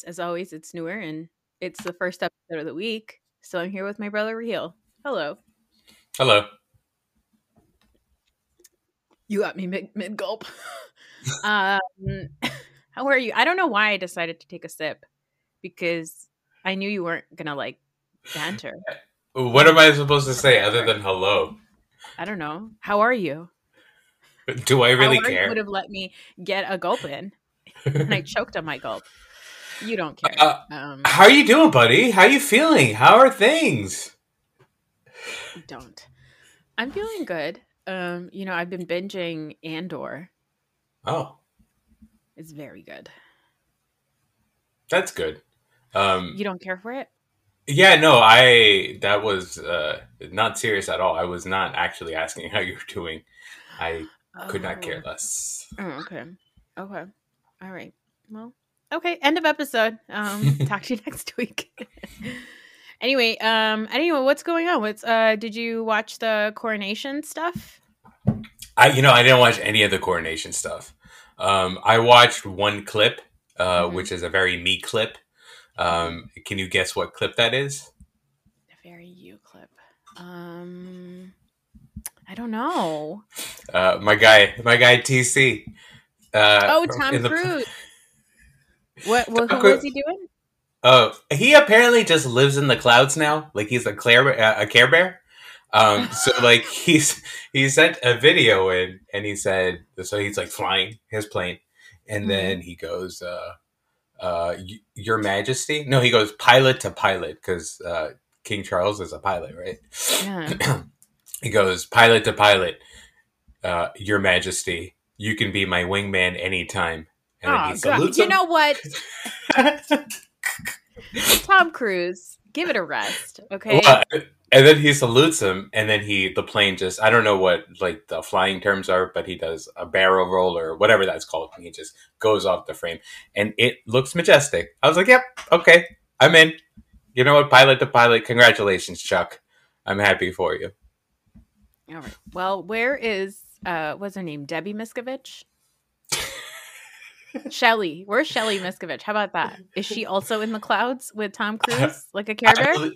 Reality Is. As always, it's newer and it's the first episode of the week. So I'm here with my brother Raheel. Hello. Hello. You got me mid mid gulp. um, how are you? I don't know why I decided to take a sip because I knew you weren't gonna like banter. What am I supposed to say other than hello? I don't know. How are you? Do I really How are you care? Would have let me get a gulp in, and I choked on my gulp. You don't care. Uh, um, How are you doing, buddy? How are you feeling? How are things? don't. I'm feeling good. Um, you know, I've been binging Andor. Oh, It's very good. that's good. Um, You don't care for it? yeah, no, I that was uh, not serious at all. I was not actually asking how you were doing. I could not care Oh. less. Oh, okay. Okay. All right. Well, okay. End of episode. Um, talk to you next week. anyway, um, anyway, what's going on? What's uh did you watch the coronation stuff? I, you know, I didn't watch any of the coronation stuff. Um, I watched one clip, uh, Mhm. which is a very me clip. Um, can you guess what clip that is? A very you clip. Um I don't know. Uh, my guy, my guy TC. Uh, Oh, Tom the- Cruise. What what Tom who Cruise- was he doing? Oh, he apparently just lives in the clouds now. Like he's a Claire, a Care Bear. Um, so like he's he sent a video in, and he said, so he's like flying his plane, and Mhm. then he goes, uh, uh, Your Majesty. No, he goes pilot to pilot because uh, King Charles is a pilot, right? Yeah. he goes pilot to pilot. Uh, Your Majesty, you can be my wingman anytime. And Oh, God. You know what? Tom Cruise, give it a rest, okay? Well, and then he salutes him, and then he the plane just I don't know what like the flying terms are, but he does a barrel roll or whatever that's called, and he just goes off the frame, and it looks majestic. I was like, "Yep, okay, I'm in." You know what, pilot to pilot, congratulations, Chuck. I'm happy for you. All right. Well, where is uh what's her name? Debbie Miscavige? Shelly. Where's Shelly Miscavige? How about that? Is she also in the clouds with Tom Cruise like a Care I, Bear?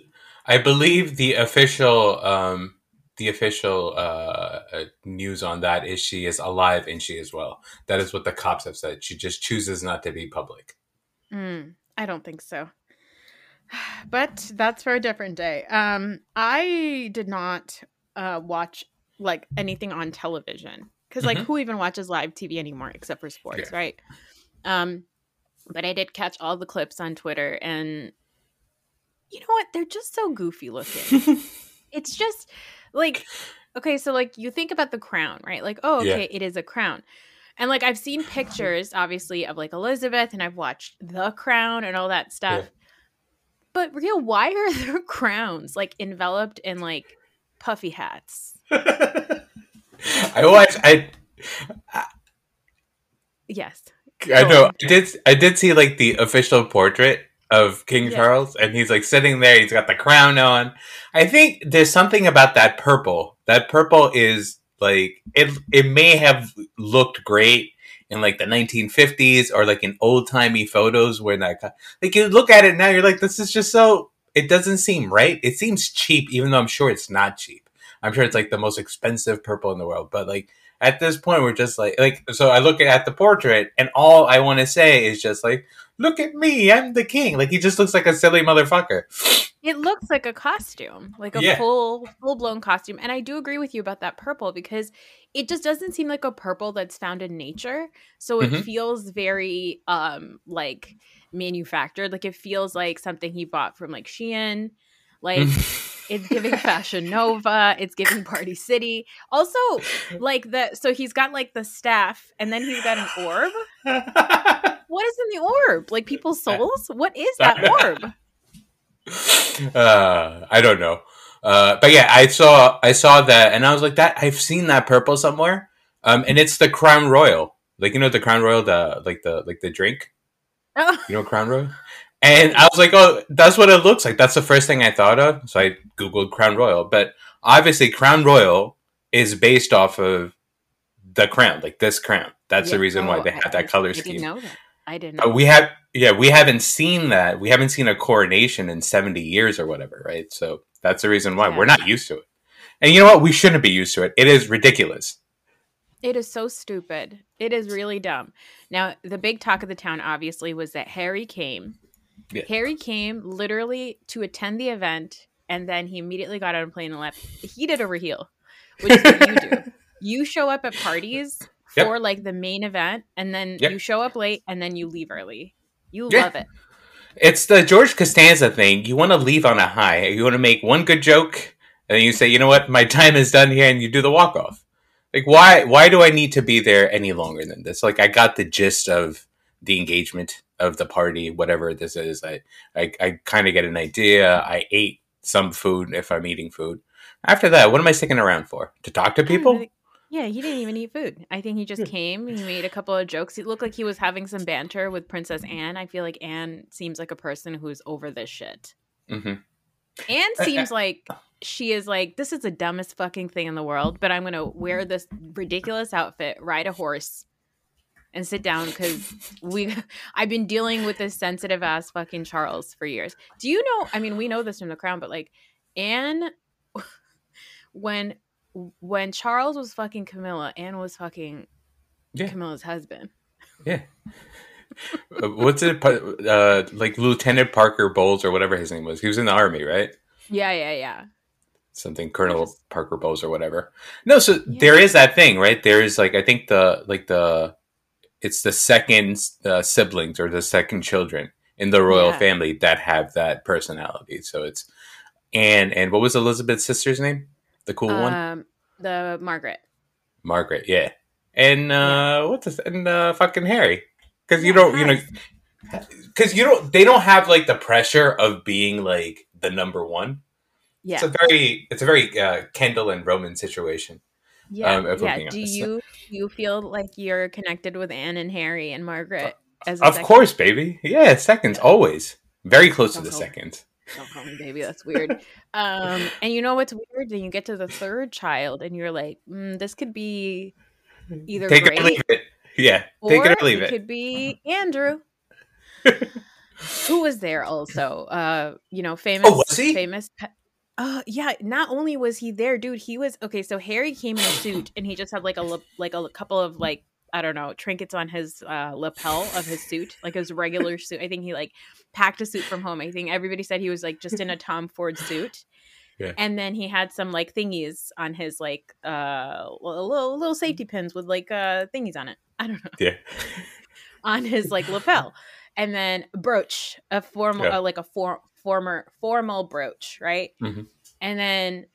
I believe the official um the official uh, uh, news on that is she is alive and she is well. That is what the cops have said. She just chooses not to be public. Mm, I don't think so. But that's for a different day. Um, I did not uh, watch like anything on television because, like, Mhm. who even watches live TV anymore except for sports, Yeah. right? Um, but I did catch all the clips on Twitter, and you know what? They're just so goofy looking. it's just like okay so like you think about the crown right like oh Yeah. okay it is a crown and like i've seen pictures obviously of like elizabeth and i've watched the crown and all that stuff Yeah. but real why are their crowns like enveloped in like puffy hats I watched. I yes I know. I did. I did see like the official portrait of King Yeah. Charles, and he's like sitting there. He's got the crown on. I think there's something about that purple. That purple is like it. It may have looked great in like the 1950s or like in old timey photos where that like you look at it now, you're like, this is just so. It doesn't seem right. It seems cheap, even though I'm sure it's not cheap. I'm sure it's like the most expensive purple in the world, but like at this point we're just like like so i look at the portrait and all i want to say is just like look at me i'm the king like he just looks like a silly motherfucker It looks like a costume, like a Yeah. full full blown costume. And I do agree with you about that purple because it just doesn't seem like a purple that's found in nature. So it Mhm. feels very um like manufactured. Like it feels like something he bought from like Shein. Like it's giving Fashion Nova, it's giving Party City. Also, like the so he's got like the staff and then he's got an orb. What is in the orb? Like people's souls? What is that orb? uh, I don't know. Uh, but yeah, I saw I saw that, and I was like, that I've seen that purple somewhere. Um, and it's the Crown Royal, like you know the Crown Royal, the like the like the drink. Oh, You know Crown Royal. And I was like, oh, that's what it looks like. That's the first thing I thought of. So I googled Crown Royal, but obviously Crown Royal is based off of the crown, like this crown. That's the yeah. reason why Oh, they I- have that color I scheme. didn't know that. I didn't But know. we have, yeah, we haven't seen that. We haven't seen a coronation in 70 years or whatever, right? So that's the reason why Yeah. we're not used to it. And you know what? We shouldn't be used to it. It is ridiculous. It is so stupid. It is really dumb. Now, the big talk of the town obviously was that Harry came. Yeah. Harry came literally to attend the event and then he immediately got on a plane and left. He did over heel, which is what you do. You show up at parties Yep. for like the main event and then Yep. you show up late and then you leave early. You Yeah. love it. It's the George Costanza thing. You want to leave on a high. You want to make one good joke, and then you say, you know what, my time is done here, and you do the walk off. Like, why? Why do I need to be there any longer than this? Like, I got the gist of the engagement of the party, whatever this is. I, I, I kind of get an idea. I ate some food if I'm eating food. After that, what am I sticking around for? To talk to people? Yeah, he didn't even eat food. I think he just came. He made a couple of jokes. It looked like he was having some banter with Princess Anne. I feel like Anne seems like a person who's over this shit. hmm Anne Uh, seems like she is like, this is the dumbest fucking thing in the world, but I'm going to wear this ridiculous outfit, ride a horse, and sit down because we, I've been dealing with this sensitive ass fucking Charles for years. Do you know? I mean, we know this from The Crown, but like Anne, when when Charles was fucking Camilla, Anne was fucking Yeah. Camilla's husband. Yeah. Uh, What's it? Uh, like Lieutenant Parker Bowles or whatever his name was. He was in the army, right? Yeah, yeah, yeah. something Colonel Parker Bowles or whatever. No, so Yeah. there is that thing, right? There is like I think the like the it's the second uh, siblings or the second children in the royal Yeah. family that have that personality. So it's Anne and what was Elizabeth's sister's name? The cool one, Um, the Margaret. Margaret. Yeah, and uh, what's this? And uh, fucking Harry, because you Yeah, don't you know because you don't they don't have like the pressure of being like the number one. Yeah, It's a very it's a very uh, Kendall and Roman situation. Yeah, um, yeah. Do you you feel like you're connected with Anne and Harry and Margaret? As a Of second? course, baby. Yeah, seconds always. Very close to Don't the call- second. Don't call me baby. That's weird. um, and you know what's weird? Then you get to the third child, and you're like, mm, this could be either Take great it or leave it. Yeah, take it or leave it it. could be Andrew. Who was there also? Uh, you know, famous. Oh, was he? Famous. pe- Uh, yeah. Not only was he there, dude. He was okay. So Harry came in a suit, and he just had like a like a couple of like I don't know trinkets on his uh, lapel of his suit, like his regular suit. I think he like packed a suit from home. I think everybody said he was like just in a Tom Ford suit. Yeah. And then he had some like thingies on his like uh little little safety pins with like uh thingies on it. I don't know Yeah. on his like lapel, and then brooch, a formal, Yeah. uh, like a for, former formal brooch, right? Mhm. And then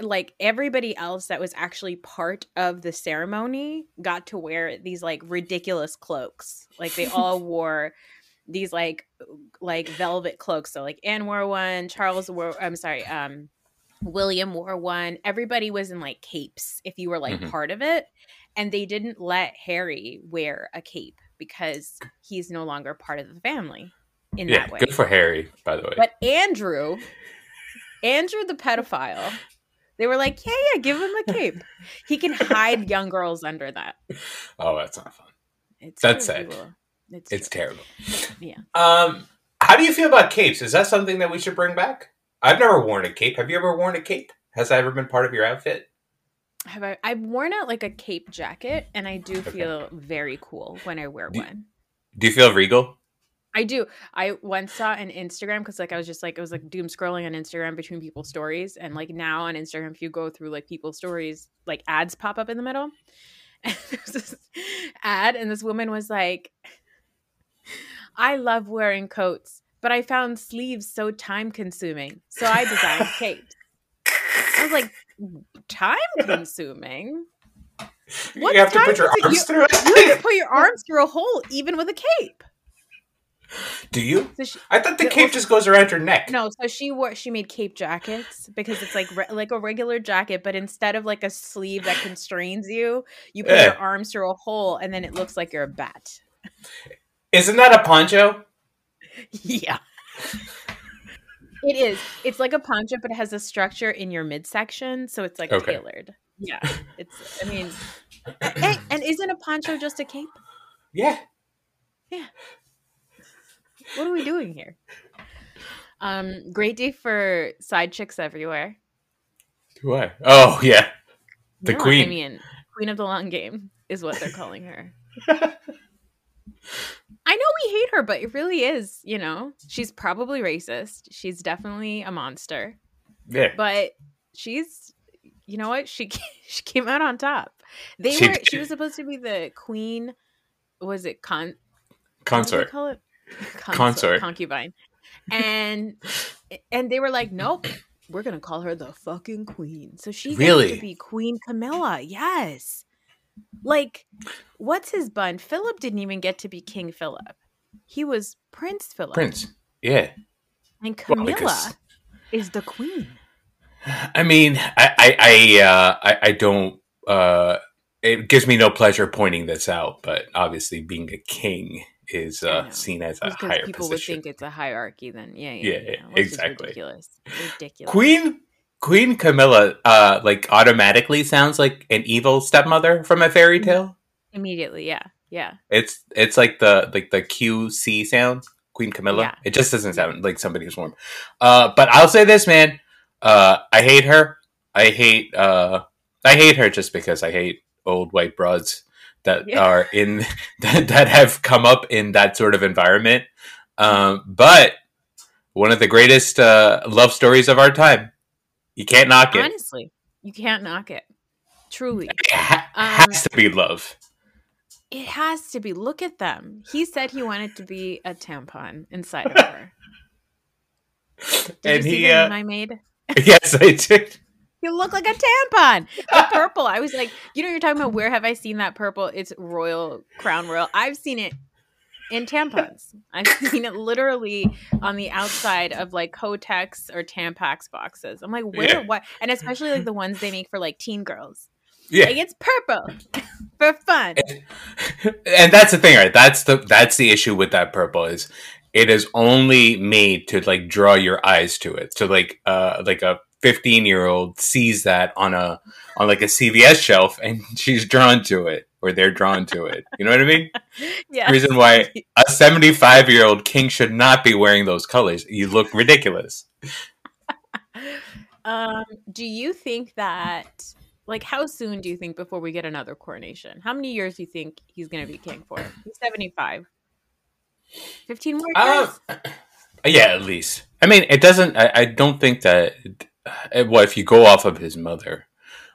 like everybody else that was actually part of the ceremony got to wear these like ridiculous cloaks. Like they all wore these like like velvet cloaks. So like Anne wore one, Charles wore. I'm sorry, um, William wore one. Everybody was in like capes if you were like Mhm. part of it, and they didn't let Harry wear a cape because he's no longer part of the family in Yeah, that way. good for Harry, by the way. But Andrew, Andrew the pedophile, they were like, yeah, yeah, give him a cape. He can hide young girls under that. oh, that's not fun. It's That's sad. It's, It's terrible. Yeah. Um, how do you feel about capes? Is that something that we should bring back? I've never worn a cape. Have you ever worn a cape? Has that ever been part of your outfit? Have I? I've worn out like a cape jacket, and I do Okay. feel very cool when I wear Do- one. Do you feel regal? I do. I once saw an Instagram because like I was just like it was like doom scrolling on Instagram between people's stories, and like now on Instagram, if you go through like people's stories, like ads pop up in the middle. And there's this ad, and this woman was like, "I love wearing coats, but I found sleeves so time consuming, so I designed capes." I was like, "Time consuming." you have to put your arms you- through it. You have to put your arms through a hole, even with a cape. Do you? So she, I thought the Yeah, cape just goes around your neck. No, so she wore she made cape jackets because it's like re- like a regular jacket, but instead of like a sleeve that constrains you, you put Yeah. your arms through a hole, and then it looks like you're a bat. Isn't that a poncho? Yeah, it is. It's like a poncho, but it has a structure in your midsection, so it's like Okay. tailored. Yeah, it's. I mean, and, and isn't a poncho just a cape? Yeah. Yeah. What are we doing here? Um, great day for side chicks everywhere. What? Oh yeah, the No, queen. I mean, queen of the long game is what they're calling her. I know we hate her, but it really is, you know, she's probably racist. She's definitely a monster, yeah. but she's, you know what? She she came out on top. They She were. She was supposed to be the queen. Was it con? What do they Consort. call it? Consort. concubine, and and they were like, nope. We're gonna call her the fucking queen. So she Really? to be Queen Camilla. Yes. Like, what's his bun? Philip didn't even get to be King Philip. He was Prince Philip. Prince. Yeah. And Well, Camilla because- is the queen. I mean, I, I, I, uh, I, I don't. Uh, it gives me no pleasure pointing this out, but obviously, being a king is uh, seen as a higher people position. would think it's a hierarchy then. Yeah, yeah. Yeah, yeah, yeah, exactly. ridiculous. Ridiculous. Queen Queen Camilla, uh, like automatically sounds like an evil stepmother from a fairy tale. Immediately, yeah. Yeah. It's it's like the like the QC sound, Queen Camilla. Yeah. It just doesn't sound like somebody who's warm. Uh, but I'll say this, man. Uh, I hate her. I hate. Uh, I hate her just because I hate old white broads that Yeah. are in that, that have come up in that sort of environment. Um, but one of the greatest uh, love stories of our time. You can't knock it. Honestly, you can't knock it. Truly. It ha- Um, has to be love. It has to be. Look at them. He said he wanted to be a tampon inside of her. Did and you see he, uh, I made? yes, I did. You look like a tampon. The purple. I was like, you know, you're talking about where have I seen that purple? It's Royal Crown Royal. I've seen it in tampons. I've seen it literally on the outside of like Kotex or Tampax boxes. I'm like, where? Yeah. What? And especially like the ones they make for like teen girls. Yeah, Like it's purple for fun. and that's the thing, right? That's the that's the issue with that purple is it is only made to like draw your eyes to it. So like uh like a 15 year old sees that on a on like a CVS shelf and she's drawn to it or they're drawn to it. You know what I mean? Yeah. The reason why a 75 year old king should not be wearing those colors. You look ridiculous. Um, do you think that like how soon do you think before we get another coronation? How many years do you think he's gonna be king for? He's 75. 15 more years? Um, yeah, at least. I mean, it doesn't. I, I don't think that. Uh, Well, if you go off of his mother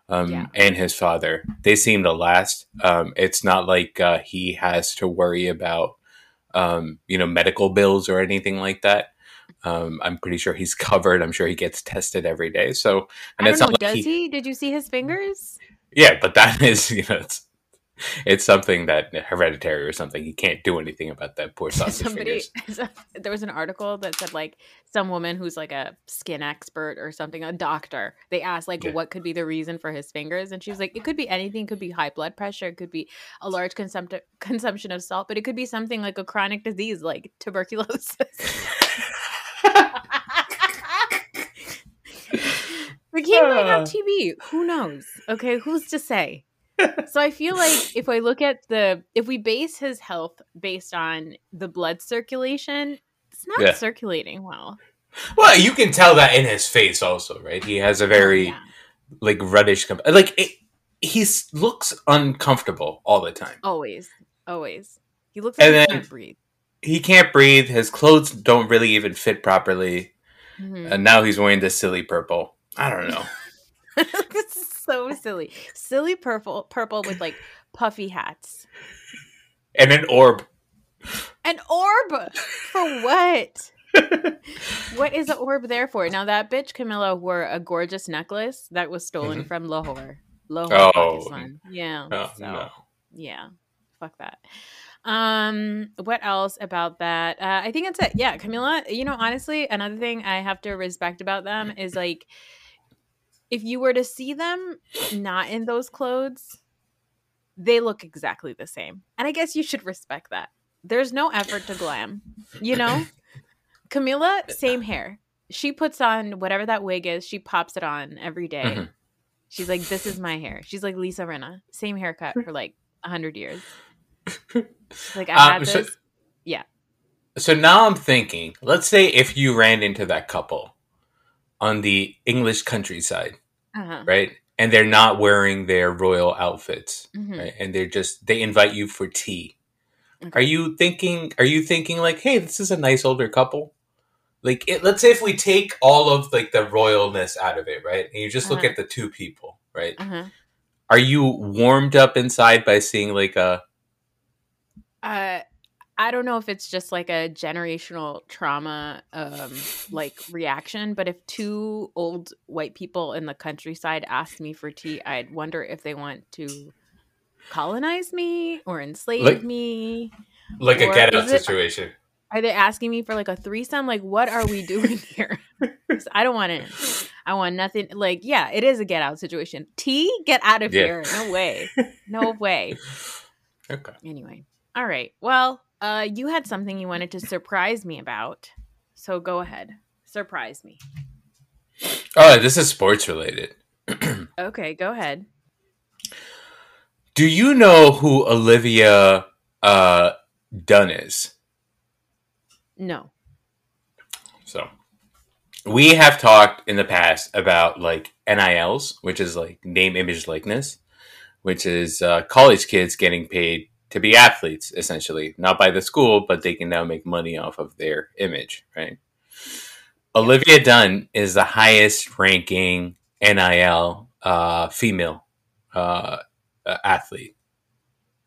um, Yeah. and his father, they seem to last. Um, it's not like uh, he has to worry about, um, you know, medical bills or anything like that. Um, I'm pretty sure he's covered. I'm sure he gets tested every day. So, and I it's know. not like Does he... Did you see his fingers? Yeah, but that is, you know, it's it's something that hereditary or something. He can't do anything about that poor sausage Somebody, fingers. there was an article that said like some woman who's like a skin expert or something, a doctor. They asked like Yeah. what could be the reason for his fingers, and she was like, it could be anything. It could be high blood pressure. It could be a large consumpti- consumption of salt, but it could be something like a chronic disease like tuberculosis. the king might have Uh. TB. Who knows? Okay, who's to say? so I feel like if I look at the if we base his health based on the blood circulation, it's not Yeah. circulating well. Well, you can tell that in his face, also, right? He has a very Yeah. like reddish, com- like it, he looks uncomfortable all the time. always, always. He looks like And he then- can't breathe. he can't breathe. His clothes don't really even fit properly, Mhm. and now he's wearing this silly purple. I don't know. this is so silly. Silly purple purple with like puffy hats. and an orb. An orb for what? what is an orb there for? Now that bitch Camilla wore a gorgeous necklace that was stolen Mhm. from Lahore. Lahore, Oh. Pakistan. Yeah. Oh, so no. yeah. Fuck that. Um, what else about that? Uh, I think it's it. Yeah, Camilla, you know, honestly, another thing I have to respect about them is like if you were to see them not in those clothes, they look exactly the same. And I guess you should respect that. There's no effort to glam, you know? Camilla, same hair. She puts on whatever that wig is, she pops it on every day. Mhm. She's like, This is my hair. She's like Lisa Rinna. Same haircut for like a hundred years. Like I've had Um, so- this. Yeah. So now I'm thinking, let's say if you ran into that couple on the English countryside, uh-huh. right? And they're not wearing their royal outfits, Mhm. right? And they're just they invite you for tea. Okay. Are you thinking are you thinking like, "Hey, this is a nice older couple?" Like it, let's say if we take all of like the royalness out of it, right? And you just look Uh-huh. at the two people, right? Uh-huh. Are you warmed up inside by seeing like a Uh, I don't know if it's just like a generational trauma, um, like reaction, but if two old white people in the countryside asked me for tea, I'd wonder if they want to colonize me or enslave Like- me. like a get out is it- situation? Are they asking me for like a threesome? Like, what are we doing here? I don't want it. I want nothing. Like, yeah, it is a get out situation. Tea, get out of Yeah. here. No way. No way. Okay. Anyway, all right. Well, uh, you had something you wanted to surprise me about, so go ahead. Surprise me. Oh, this is sports related. Okay, go ahead. Do you know who Olivia uh, Dunne is? No. So, we have talked in the past about like NILs, which is like name, image, likeness, which is uh, college kids getting paid to be athletes, essentially, not by the school, but they can now make money off of their image, right? Olivia Dunne is the highest ranking NIL uh, female uh, athlete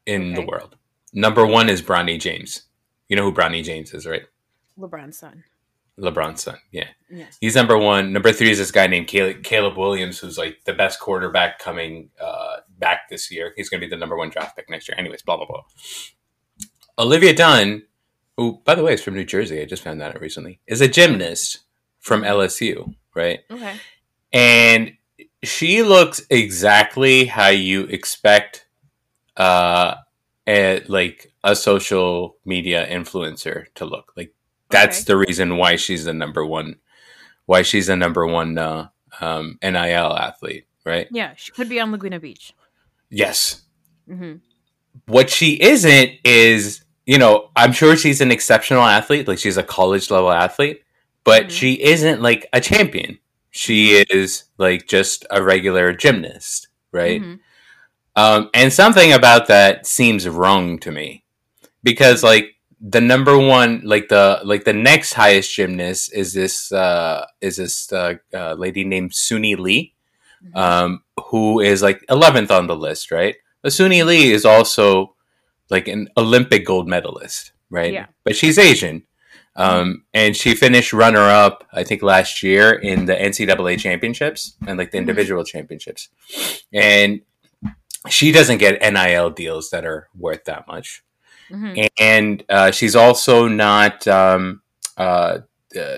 in the world. Number one is Bronny James. You know who Bronny James is, right? LeBron's son. LeBron's son. Yeah. Yes. He's number one. Number three is this guy named Caleb, Caleb Williams, who's like the best quarterback coming uh, back this year. He's going to be the number one draft pick next year. Anyways, blah, blah, blah. Olivia Dunne, who, by the way, is from New Jersey. I just found that out recently, is a gymnast from LSU, right? Okay. And she looks exactly how you expect uh, a, like a social media influencer to look. Like that's Okay. the reason why she's the number one why she's the number one uh, um, nil athlete right Yeah, she could be on Laguna Beach. Yes. Hmm what she isn't is you know i'm sure she's an exceptional athlete like she's a college level athlete but Mhm. she isn't like a champion. She is like just a regular gymnast right? Mhm. Um, and something about that seems wrong to me because like the number one, like the like the next highest gymnast is this uh, is this uh, uh, lady named Suni Lee, Mhm. um, who is like eleventh on the list, right? Asuni Lee is also like an Olympic gold medalist, right? Yeah. But she's Asian. Um, and she finished runner up, I think, last year in the NCAA championships and like the Mhm. individual championships. And she doesn't get NIL deals that are worth that much. Mhm. And uh, she's also not um, uh, uh,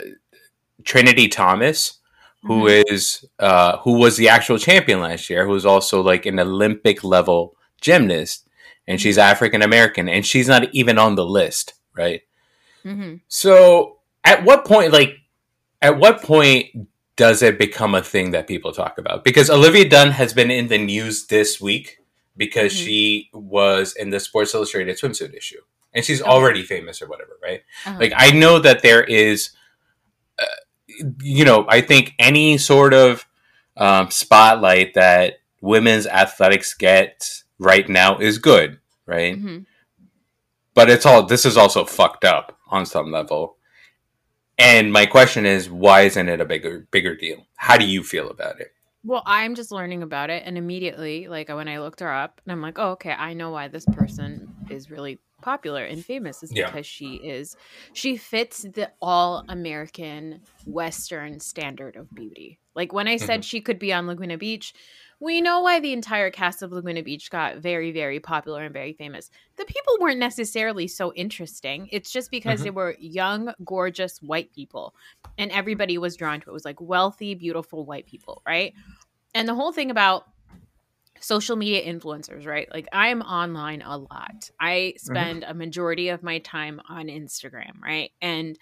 Trinity Thomas, who is uh, who was the actual champion last year, who is also like an Olympic level gymnast, and she's African American, and she's not even on the list, right? Mhm. So, at what point, like, at what point does it become a thing that people talk about? Because Olivia Dunne has been in the news this week because Mhm. she was in the Sports Illustrated swimsuit issue, and she's already famous or whatever, right? Uh-huh. Like, I know that there is, uh, you know, I think any sort of um, spotlight that women's athletics get right now is good, right? Mhm. but it's all this is also fucked up on some level. And my question is, why isn't it a bigger bigger deal? How do you feel about it? Well, I'm just learning about it, and immediately, like when I looked her up, and I'm like, oh, okay, I know why this person is really popular and famous is Yeah. because she is she fits the all American Western standard of beauty. Like when I said mm-hmm. she could be on Laguna Beach, we know why the entire cast of Laguna Beach got very, very popular and very famous. The people weren't necessarily so interesting. It's just because mm-hmm. they were young, gorgeous white people, and everybody was drawn to it. It was like wealthy, beautiful white people, right? And the whole thing about social media influencers, right? Like I'm online a lot. I spend a majority of my time on Instagram, right? And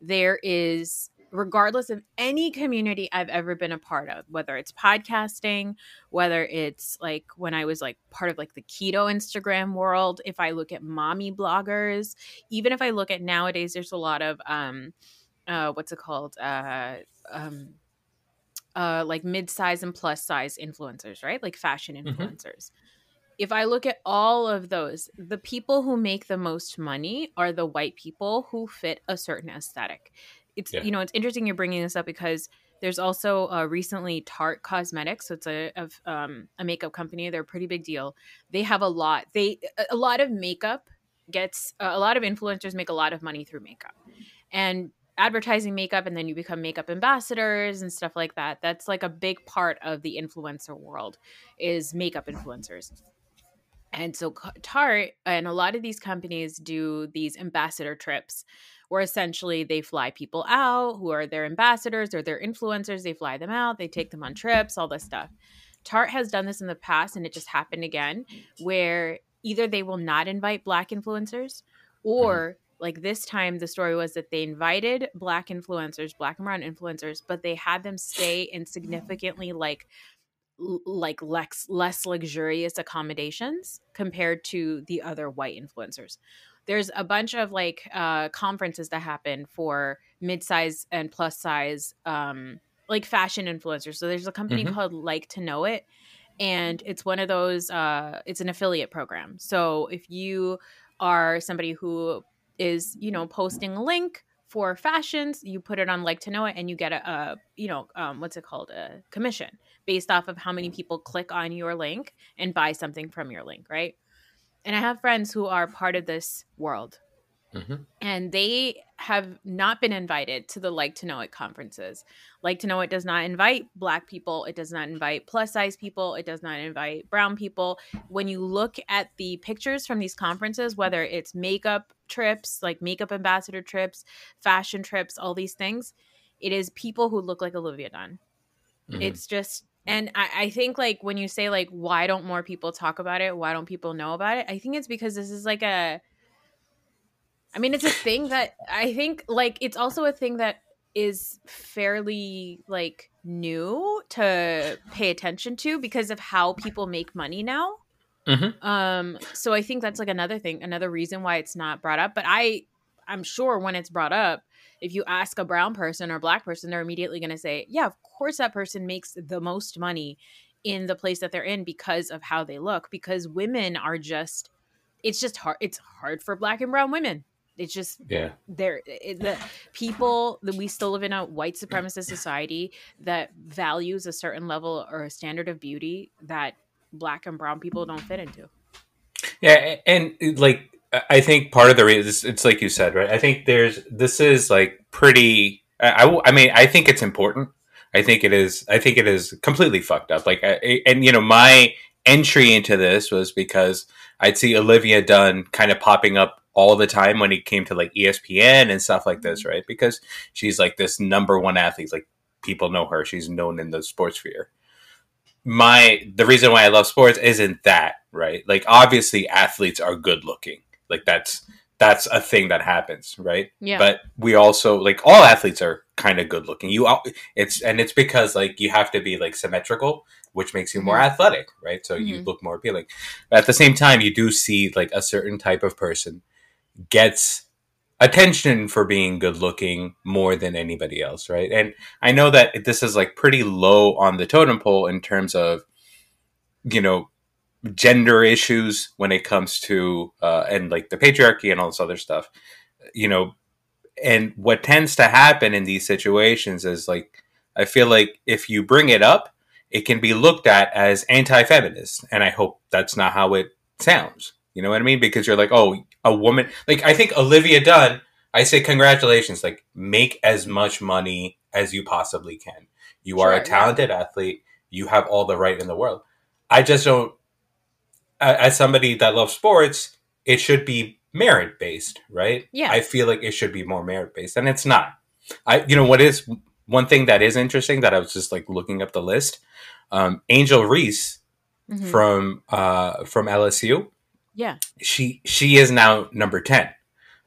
there is regardless of any community I've ever been a part of, whether it's podcasting, whether it's like when I was like part of like the keto Instagram world, if I look at mommy bloggers, even if I look at nowadays there's a lot of um uh what's it called? Uh um uh like mid-size and plus size influencers, right? Like fashion Mhm. influencers. If I look at all of those, the people who make the most money are the white people who fit a certain aesthetic. It's Yeah. you know, it's interesting you're bringing this up because there's also uh, recently Tarte Cosmetics, so it's a of um, a makeup company. They're a pretty big deal. They have a lot. They a- a lot of makeup gets a lot of influencers make a lot of money through makeup, and advertising makeup, and then you become makeup ambassadors and stuff like that. That's like a big part of the influencer world is makeup influencers. And so Tarte and a lot of these companies do these ambassador trips where essentially they fly people out who are their ambassadors or their influencers. They fly them out, they take them on trips, all this stuff. Tarte has done this in the past and it just happened again where either they will not invite black influencers mm-hmm. or like this time the story was that they invited black influencers, black and brown influencers, but they had them stay in significantly like like less less luxurious accommodations compared to the other white influencers. There's a bunch of like uh, conferences that happen for mid-size and plus size um, like fashion influencers. So there's a company Mhm. called Like to Know It, and it's one of those. Uh, it's an affiliate program. So if you are somebody who is you know posting a link for fashions, you put it on Like to Know It, and you get a, a you know um, what's it called a commission based off of how many people click on your link and buy something from your link, right? And I have friends who are part of this world Mhm. and they have not been invited to the like to know it conferences. Like to know it does not invite black people it does not invite plus size people it does not invite brown people. When you look at the pictures from these conferences whether it's makeup trips like makeup ambassador trips fashion trips all these things it is people who look like olivia dunne. Mhm. it's just and I, I think like when you say like why don't more people talk about it? Why don't people know about it? I think it's because this is like a i mean it's a thing that i think like it's also a thing that is fairly like new to pay attention to because of how people make money now. Mhm. um so i think that's like another thing another reason why it's not brought up. But i i'm sure when it's brought up if you ask a brown person or black person they're immediately going to say yeah of course that person makes the most money in the place that they're in because of how they look. Because women are just it's just hard it's hard for black and brown women it's just yeah. there it, the people that we still live in a white supremacist society that values a certain level or a standard of beauty that black and brown people don't fit into Yeah, and like I think part of the reason it's like you said, right? I think there's this is like pretty. I, I, I mean, I think it's important. I think it is. I think it is completely fucked up. Like, I, and you know, my entry into this was because I'd see Olivia Dunne kind of popping up all the time when it came to like ESPN and stuff like this, right? Because she's like this number one athlete. Like people know her. She's known in the sports sphere my the reason why I love sports isn't that right. Like obviously athletes are good looking. Like that's that's a thing that happens, right? yeah But we also like all athletes are kind of good looking. You it's and it's because like you have to be like symmetrical, which makes you more Mhm. athletic, right? So you Mhm. look more appealing. But at the same time, you do see like a certain type of person gets attention for being good looking more than anybody else, right? And I know that this is like pretty low on the totem pole in terms of, you know, gender issues when it comes to uh, and like the patriarchy and all this other stuff you know and what tends to happen in these situations is like i feel like if you bring it up it can be looked at as anti-feminist and i hope that's not how it sounds you know what i mean because you're like oh a woman like i think olivia dunne i say congratulations like make as much money as you possibly can. You are a talented athlete. You have all the right in the world. I just don't as somebody that loves sports it should be merit based right? Yeah. i feel like it should be more merit based and it's not. I you know what is one thing that is interesting that i was just like looking up the list um, angel reese Mhm. from uh, from lsu yeah. she she is now number 10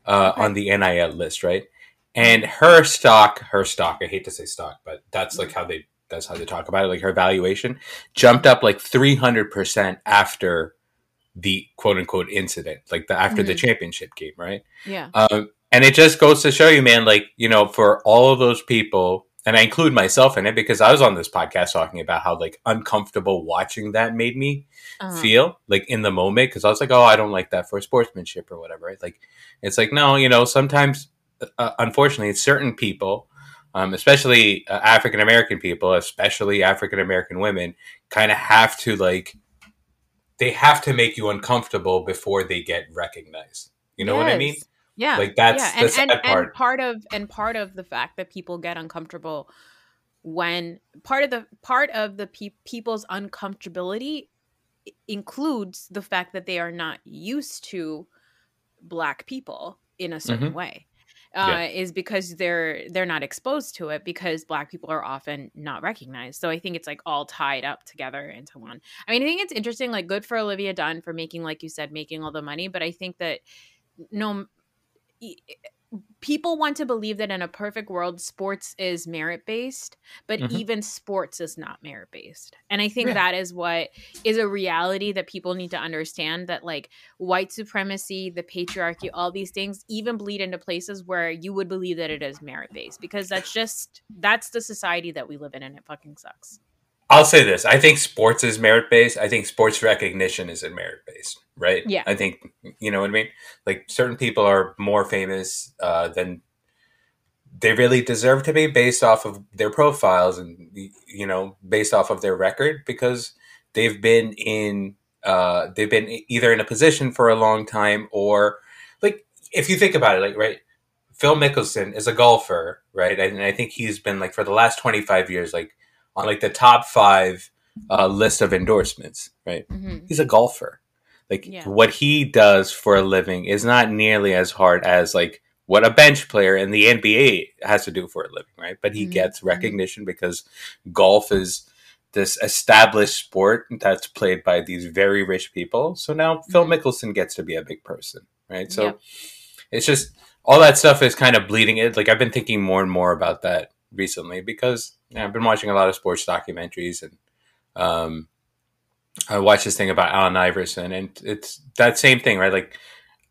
uh, Okay. on the nil list right and her stock her stock i hate to say stock but that's like how they that's how they talk about it like her valuation jumped up like 300% after the quote unquote incident like the after the Mhm. championship game right Yeah. um, and it just goes to show you, man, like, you know, for all of those people, and I include myself in it because I was on this podcast talking about how like uncomfortable watching that made me Uh-huh. feel like in the moment because I was like, oh, I don't like that for sportsmanship or whatever. Right? Like, it's like, no, you know, sometimes, uh, unfortunately, certain people, um, especially uh, African American people, especially African American women, kind of have to like, they have to make you uncomfortable before they get recognized. You know what I mean? Yeah. Like, that's yeah. the and, sad and, part. And part of and part of the fact that people get uncomfortable when part of the part of the pe- people's uncomfortability includes the fact that they are not used to black people in a certain Mhm. way. Uh, is because they're they're not exposed to it because black people are often not recognized. So I think it's like all tied up together into one. I mean, I think it's interesting. Like, good for Olivia Dunne for making, like you said, making all the money. But I think that no people want to believe that in a perfect world sports is merit based but Mhm. even sports is not merit based and i think Yeah. that is what is a reality that people need to understand that like white supremacy the patriarchy all these things even bleed into places where you would believe that it is merit based because that's just that's the society that we live in and it fucking sucks I'll say this. I think sports is merit based. I think sports recognition is merit based, right? Yeah. I think, you know what I mean? Like certain people are more famous uh, than they really deserve to be based off of their profiles and, you know, based off of their record because they've been in, uh, they've been either in a position for a long time or like, if you think about it, like, right? Phil Mickelson is a golfer, right? And I think he's been like for the last 25 years, like, on like the top five uh, list of endorsements, right? hmm He's a golfer. Like Yeah. what he does for a living is not nearly as hard as like what a bench player in the NBA has to do for a living, right? But he Mhm, gets mhm. recognition because golf is this established sport that's played by these very rich people. So now Phil Mhm. Mickelson gets to be a big person, right? So Yep. it's just all that stuff is kind of bleeding it. Like I've been thinking more and more about that recently because you know, I've been watching a lot of sports documentaries and um, I watched this thing about Allen Iverson and it's that same thing, right? Like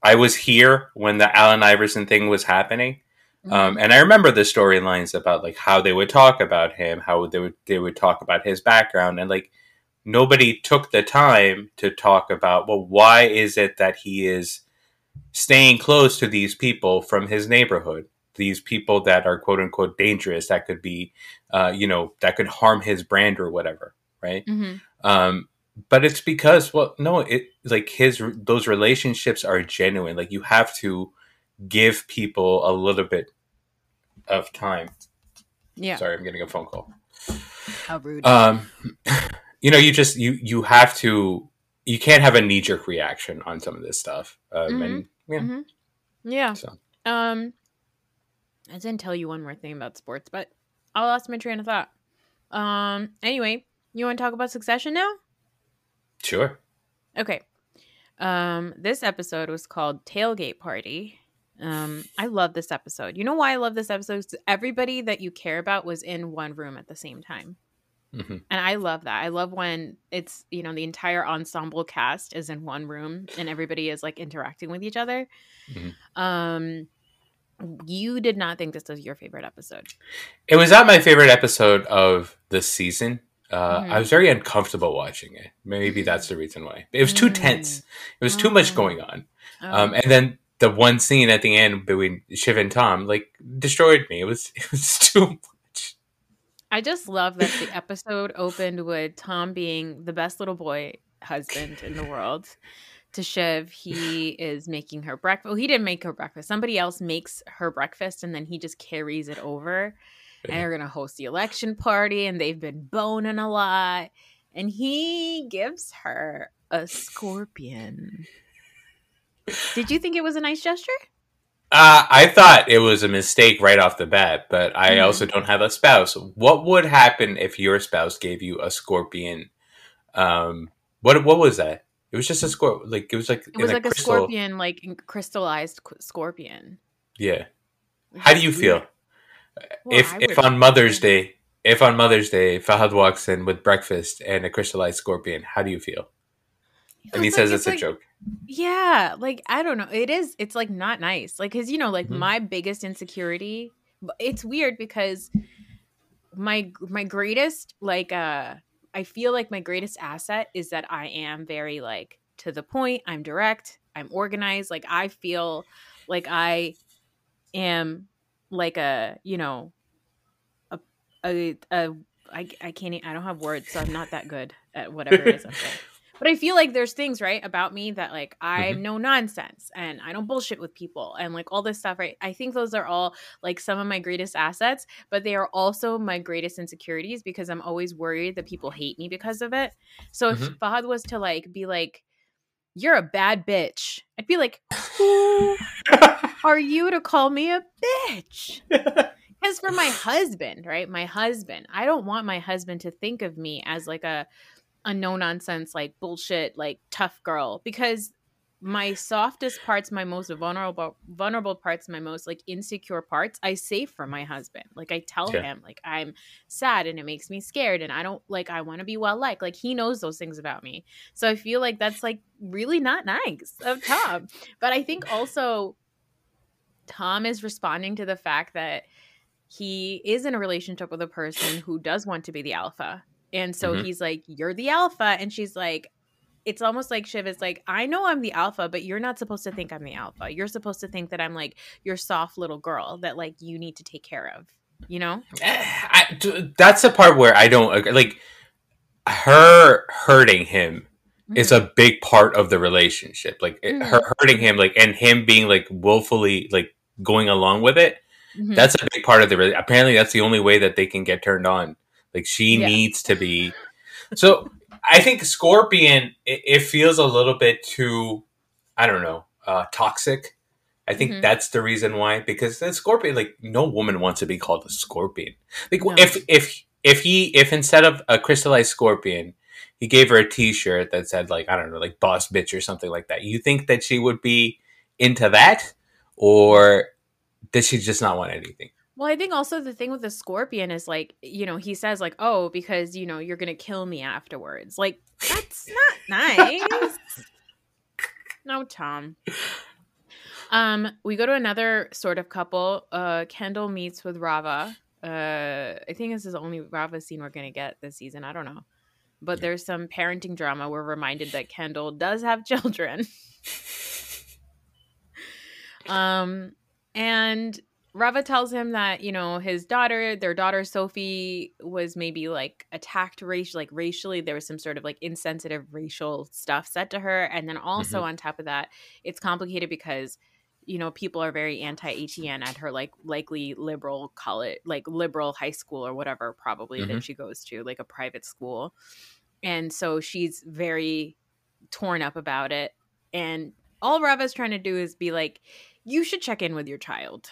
I was here when the Allen Iverson thing was happening. Mm-hmm. Um, and I remember the storylines about like how they would talk about him, how they would they would talk about his background, and like nobody took the time to talk about well, why is it that he is staying close to these people from his neighborhood, these people that are quote unquote dangerous, that could be, uh, you know, that could harm his brand or whatever, right? hmm um but it's because well no it like his those relationships are genuine like you have to give people a little bit of time yeah sorry i'm getting a phone call how rude um you know you just you you have to you can't have a knee-jerk reaction on some of this stuff um and yeah Mhm. Yeah. So. Um, I didn't tell you one more thing about sports, but I lost my train of thought. Um. Anyway, you want to talk about Succession now? sure Okay. Um. This episode was called Tailgate Party. Um. I love this episode. You know why I love this episode? everybody that you care about was in one room at the same time. hmm And I love that. I love when it's, you know, the entire ensemble cast is in one room and everybody is like interacting with each other. Mhm. Um you did not think this was your favorite episode. it was not my favorite episode of the season uh, Mhm. I was very uncomfortable watching it. Maybe that's the reason why. It was too Mm. tense. It was too much Oh. going on. Oh. Um, and then the one scene at the end between Shiv and Tom like destroyed me. It was it was too much. I just love that the episode opened with Tom being the best little boy husband in the world. To Shiv, he is making her breakfast. Well, he didn't make her breakfast. Somebody else makes her breakfast, and then he just carries it over. And they're gonna host the election party, and they've been boning a lot. And he gives her a scorpion. Did you think it was a nice gesture? Uh, I thought it was a mistake right off the bat, but I Mhm. also don't have a spouse. What would happen if your spouse gave you a scorpion? Um, what what was that? It was just a scorpion. Like it was like It was like a crystal- scorpion, like crystallized qu- scorpion. Yeah. How do you feel Well, if if on Mother's Day, if on Mother's Day Fahad walks in with breakfast and a crystallized scorpion? How do you feel? And he It's says like- it's a joke. Yeah, like I don't know. It is. It's like not nice. Like because you know, like Mhm. my biggest insecurity. It's weird because my my greatest like uh I feel like my greatest asset is that I am very like to the point. I'm direct. I'm organized. Like I feel like I am like a you know a a, a I, I can't I don't have words so I'm not that good at whatever it is I'm saying. But I feel like there's things right about me that like I'm no nonsense and I don't bullshit with people and like all this stuff right. I think those are all like some of my greatest assets, but they are also my greatest insecurities because I'm always worried that people hate me because of it. So if Mhm. Fahad was to like be like, "You're a bad bitch," I'd be like, "Who are you to call me a bitch?" Because for my husband, right? My husband, I don't want my husband to think of me as like a a no nonsense, like bullshit, like tough girl. Because my softest parts, my most vulnerable vulnerable parts, my most like insecure parts, I save for my husband. Like I tell Yeah. him, like I'm sad and it makes me scared, and I don't like I want to be well liked. Like he knows those things about me. So I feel like that's like really not nice of Tom. But I think also Tom is responding to the fact that he is in a relationship with a person who does want to be the alpha. And so Mhm. he's like, You're the alpha. And she's like, It's almost like Shiv is like, I know I'm the alpha, but you're not supposed to think I'm the alpha. You're supposed to think that I'm like your soft little girl that like you need to take care of, you know? I, that's the part where I don't. Like her hurting him is Mm-hmm. a big part of the relationship. Like it- Mhm. her hurting him, like and him being like willfully like going along with it. Mhm. That's a big part of the. Apparently, that's the only way that they can get turned on. Like she Yeah. needs to be. So I think Scorpion. It, it feels a little bit too. I don't know. Uh, toxic. I think Mhm. that's the reason why. Because the Scorpion, like no woman wants to be called a Scorpion. Like No. if if if he if instead of a crystallized Scorpion, he gave her a T-shirt that said like I don't know, like "boss bitch" or something like that. You think that she would be into that, or does she just not want anything? Well, I think also the thing with the scorpion is like, you know, he says like, "Oh, because you know you're gonna kill me afterwards." Like that's not nice. no, Tom. Um, we go to another sort of couple. Uh, Kendall meets with Rava. Uh, I think this is the only Rava scene we're gonna get this season. I don't know, but there's some parenting drama. We're reminded that Kendall does have children. um, and Rava tells him that you know his daughter, their daughter Sophie, was maybe like attacked racial, like racially. There was some sort of like insensitive racial stuff said to her, and then also Mhm. on top of that, it's complicated because you know people are very anti ATN at her like likely liberal college, like liberal high school or whatever probably Mhm. that she goes to, like a private school, and so she's very torn up about it. And all Rava's trying to do is be like, you should check in with your child.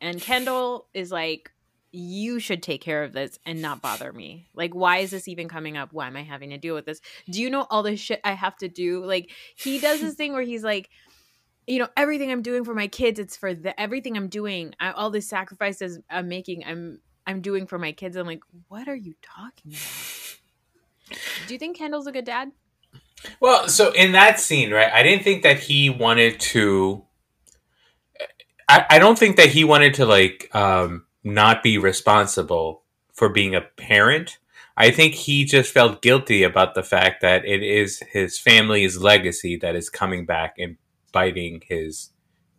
And Kendall is like, you should take care of this and not bother me. Like, why is this even coming up? Why am I having to deal with this? Do you know all the shit I have to do? Like, he does this thing where he's like, you know, everything I'm doing for my kids, it's for the everything I'm doing, I, all the sacrifices I'm making, I'm I'm doing for my kids. I'm like, what are you talking about? Do you think Kendall's a good dad? Well, so in that scene, right? I didn't think that he wanted to. I, I don't think that he wanted to like um, not be responsible for being a parent. I think he just felt guilty about the fact that it is his family's legacy that is coming back and biting his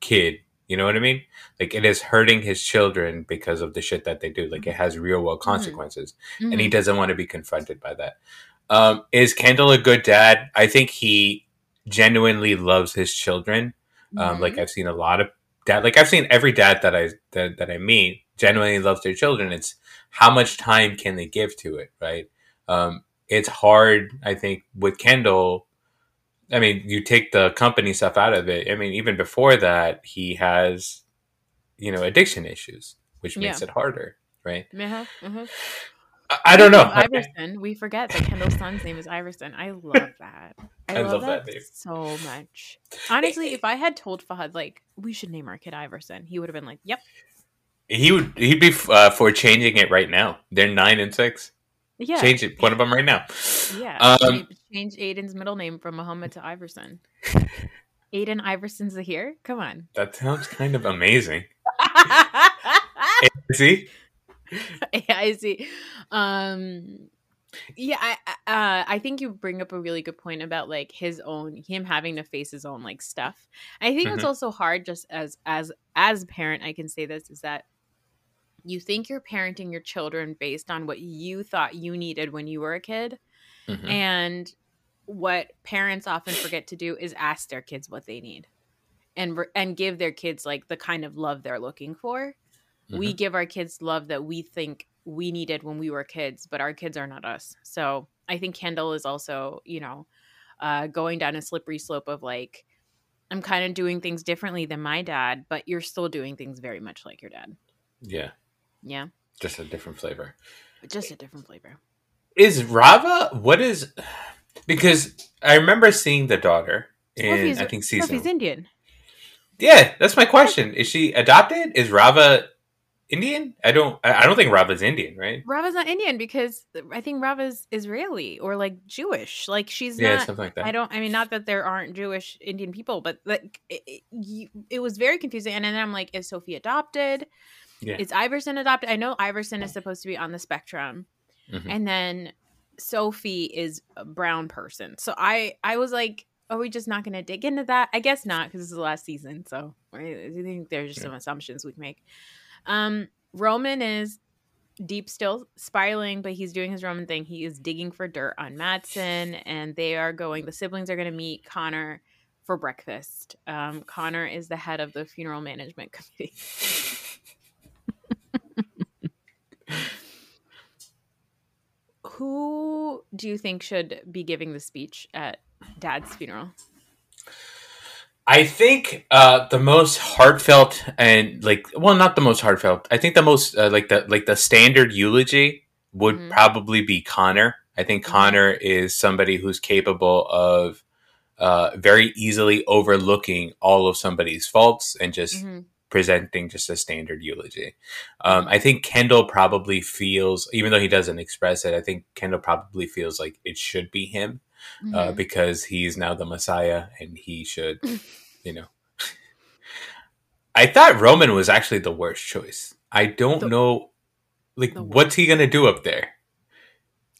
kid. You know what I mean? Like it is hurting his children because of the shit that they do. Like it has real world Mm-hmm. consequences, and he doesn't want to be confronted by that. Um, is Kendall a good dad? I think he genuinely loves his children. Um, Mhm. Like I've seen a lot of dad. Like I've seen every dad that I that, that I meet genuinely loves their children. It's how much time can they give to it, right? Um, it's hard, I think, with Kendall. I mean, you take the company stuff out of it. I mean, even before that, he has, you know, addiction issues, which makes Yeah. it harder, right? Uh-huh, uh-huh. I, don't know. Iverson, we forget that Kendall's son's name is Iverson. I love that. I, I love, love that, that so much. Honestly, if I had told Fahad like we should name our kid Iverson, he would have been like, "Yep, He would. He'd be uh, for changing it right now. They're nine and six. yeah, Change it. One of them right now. yeah." Um, Change Aiden's middle name from Muhammad to Iverson. Aiden Iverson's here. Come on. that sounds kind of amazing. See, yeah, I see. Um, yeah, I uh, I think you bring up a really good point about like his own him having to face his own like stuff. I think it's Mhm. also hard just as as as a parent. I can say this is that you think you're parenting your children based on what you thought you needed when you were a kid, Mhm. and what parents often forget to do is ask their kids what they need, and re- and give their kids like the kind of love they're looking for we give our kids love that we think we needed when we were kids, but our kids are not us. So I think Kendall is also, you know, uh, going down a slippery slope of like, I'm kind of doing things differently than my dad, but you're still doing things very much like your dad. yeah, Yeah. just a different flavor. Just a different flavor. Is Rava? What is? Because I remember seeing the daughter in I think Sophie's. Indian. Yeah, that's my question. Is she adopted? Is Rava Indian? I don't. I don't think Rava's Indian, right? Rava's not Indian because I think Rava's Israeli or like Jewish. Like she's Yeah, not. something like that. I don't. I mean, not that there aren't Jewish Indian people, but like it, it, it was very confusing. And then I'm like, is Sophie adopted? Yeah. Is Iverson adopted? I know Iverson is supposed to be on the spectrum, Mhm. and then Sophie is a brown person. So I I was like, are we just not going to dig into that? I guess not because this is the last season. So I I think there's just some assumptions we can make. Um, Roman is deep still spiraling, but he's doing his Roman thing. He is digging for dirt on Matsson, and they are going. The siblings are going to meet Connor for breakfast. Um, Connor is the head of the funeral management committee. Who do you think should be giving the speech at Dad's funeral? I think uh, the most heartfelt and like, well, not the most heartfelt. I think the most uh, like the like the standard eulogy would Mhm. probably be Connor. I think Mhm. Connor is somebody who's capable of uh, very easily overlooking all of somebody's faults and just Mhm. presenting just a standard eulogy. Um, I think Kendall probably feels, even though he doesn't express it, I think Kendall probably feels like it should be him uh, Mhm. because he's now the Messiah and he should, you know. I thought Roman was actually the worst choice. I don't The- know, like, what's he gonna do up there?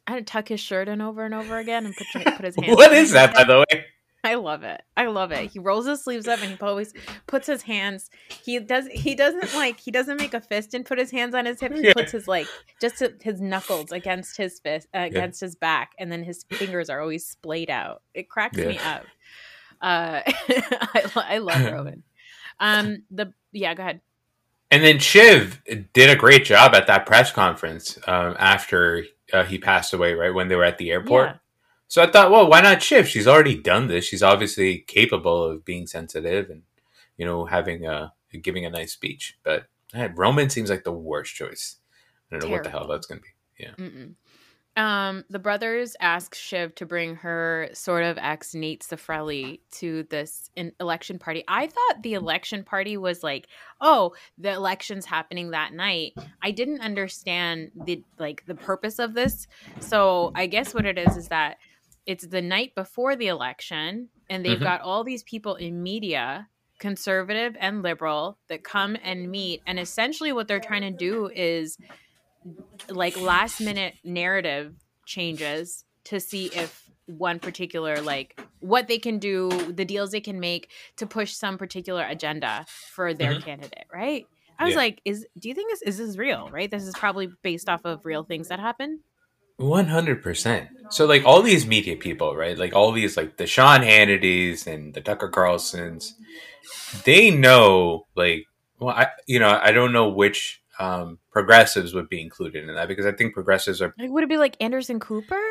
I had to tuck his shirt in over and over again and put put his hands. What is that, by the way? I love it. I love it. He rolls his sleeves up and he always puts his hands. He does. He doesn't like. He doesn't make a fist and put his hands on his hips. He Yeah. puts his like just his knuckles against his fist uh, against his back, and then his fingers are always splayed out. It cracks me up. Uh, I, I love Roman. Um. The yeah. Go ahead. And then Shiv did a great job at that press conference um, after uh, he passed away, right when they were at the airport. Yeah. So I thought, well, why not Shiv? She's already done this. She's obviously capable of being sensitive and you know having a giving a nice speech. But eh, Roman seems like the worst choice. I don't know what the hell that's going to be. Mm-mm. Um, the brothers ask Shiv to bring her sort of ex Nate Sofrelli to this in- election party. I thought the election party was like, oh, the election's happening that night. I didn't understand the like the purpose of this. So I guess what it is is that it's the night before the election, and they've Mhm. got all these people in media conservative and liberal that come and meet and essentially what they're trying to do is like last minute narrative changes to see if one particular like what they can do, the deals they can make to push some particular agenda for their Mhm. candidate, right? I was Yeah. like, is do you think this is this real, right? This is probably based off of real things that happen. One hundred percent. So like all these media people, right? Like all these like the Sean Hannitys and the Tucker Carlsons, they know like well I you know, I don't know which um progressives would be included in that because I think progressives are Like would it be like Anderson Cooper?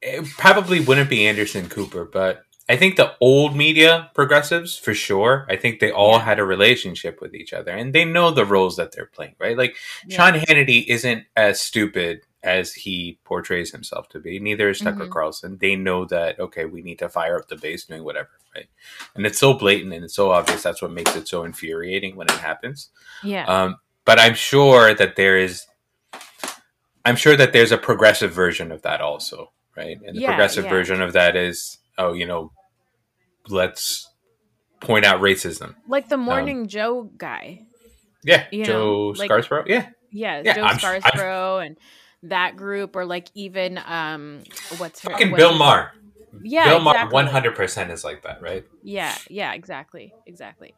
it probably wouldn't be Anderson Cooper, but I think the old media progressives for sure. I think they all had a relationship with each other and they know the roles that they're playing, right? Like Yeah. Sean Hannity isn't as stupid as he portrays himself to be. Neither is Tucker Mhm. Carlson. They know that okay, we need to fire up the base doing whatever, right? And it's so blatant and it's so obvious. That's what makes it so infuriating when it happens. Yeah. Um, but I'm sure that there is. I'm sure that there's a progressive version of that also, right? And the Yeah, progressive yeah. version of that is, oh, you know, let's point out racism. like the Morning Joe guy. Yeah, You Joe know, like- Yeah, Yeah, Yeah, Joe I'm- I'm- and that group, or like even um, what's her fucking what's Bill her- Maher. Yeah, Bill Maher, one hundred percent is like that, right? Yeah, yeah, exactly, exactly.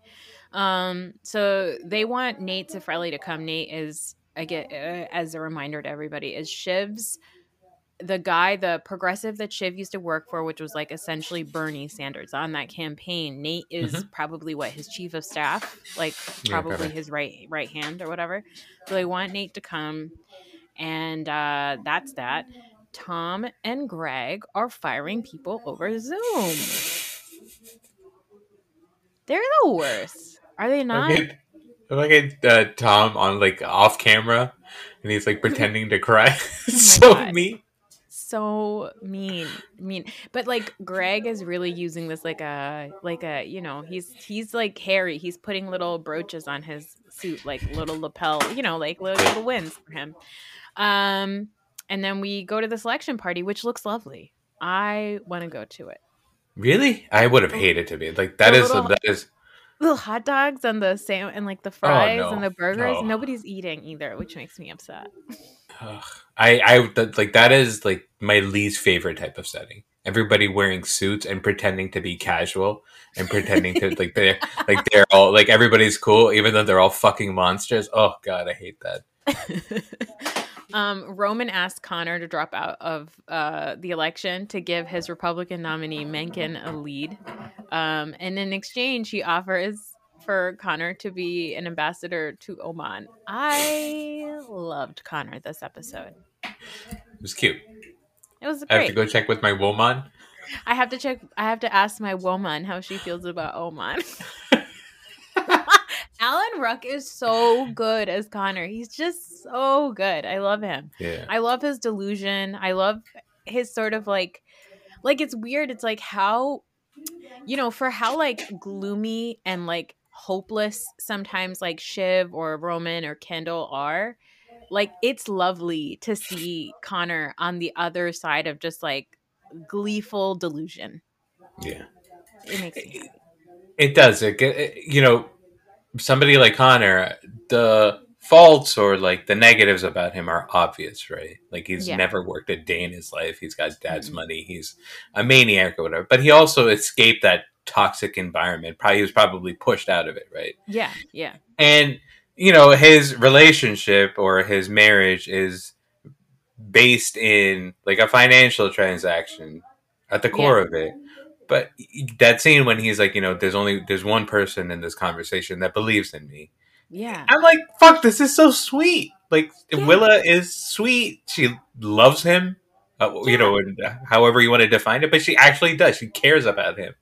Um, so they want Nate Sofrelli to come. Nate is, I get uh, as a reminder to everybody, is Shiv's the guy, the progressive that Shiv used to work for, which was like essentially Bernie Sanders on that campaign. Nate is probably what his chief of staff, like Mm-hmm. Yeah, probably probably. his right right hand or whatever. So they want Nate to come, and uh, that's that. Tom and Greg are firing people over Zoom. They're the worst. Are they not? Look at uh, Tom on like off camera, and he's like pretending to cry. so Oh God. mean. So mean, mean. But like Greg is really using this like a like a you know he's he's like Harry. He's putting little brooches on his suit, like little lapel, you know, like little, little wins for him. Um, and then we go to the selection party, which looks lovely. I want to go to it. Really, I would have hated to be like that. The Is little- that is little hot dogs and the sam and like the fries no. and the burgers. No. Nobody's eating either, which makes me upset. Ugh. I I that, like that is like my least favorite type of setting. Everybody wearing suits and pretending to be casual and pretending to like they're like they're all like everybody's cool even though they're all fucking monsters. Oh god, I hate that. um, Roman asked Connor to drop out of uh, the election to give his Republican nominee Mencken a lead, um, and in exchange, he offers for Connor to be an ambassador to Oman. I loved Connor this episode. It was cute. It was Great. I have to go check with my woman. I have to check. I have to ask my woman how she feels about Oman. Alan Ruck is so good as Connor. He's just so good. I love him. Yeah. I love his delusion. I love his sort of like like it's weird. It's like how you know, for how like gloomy and like hopeless sometimes like Shiv or Roman or Kendall are, like it's lovely to see Connor on the other side of just like gleeful delusion. Yeah. It makes me happy. It does. It, it you know somebody like Connor, the faults or like the negatives about him are obvious, right? Like he's Yeah. never worked a day in his life. He's got dad's Mhm. money. He's a maniac or whatever. But he also escaped that toxic environment. Probably he was probably pushed out of it, right? Yeah, yeah. and you know his relationship or his marriage is based in like a financial transaction at the core of it but that scene when he's like you know there's only there's one person in this conversation that believes in me Yeah. i'm like fuck this is so sweet like Yeah. willa is sweet she loves him uh, you know and however you want to define it but she actually does she cares about him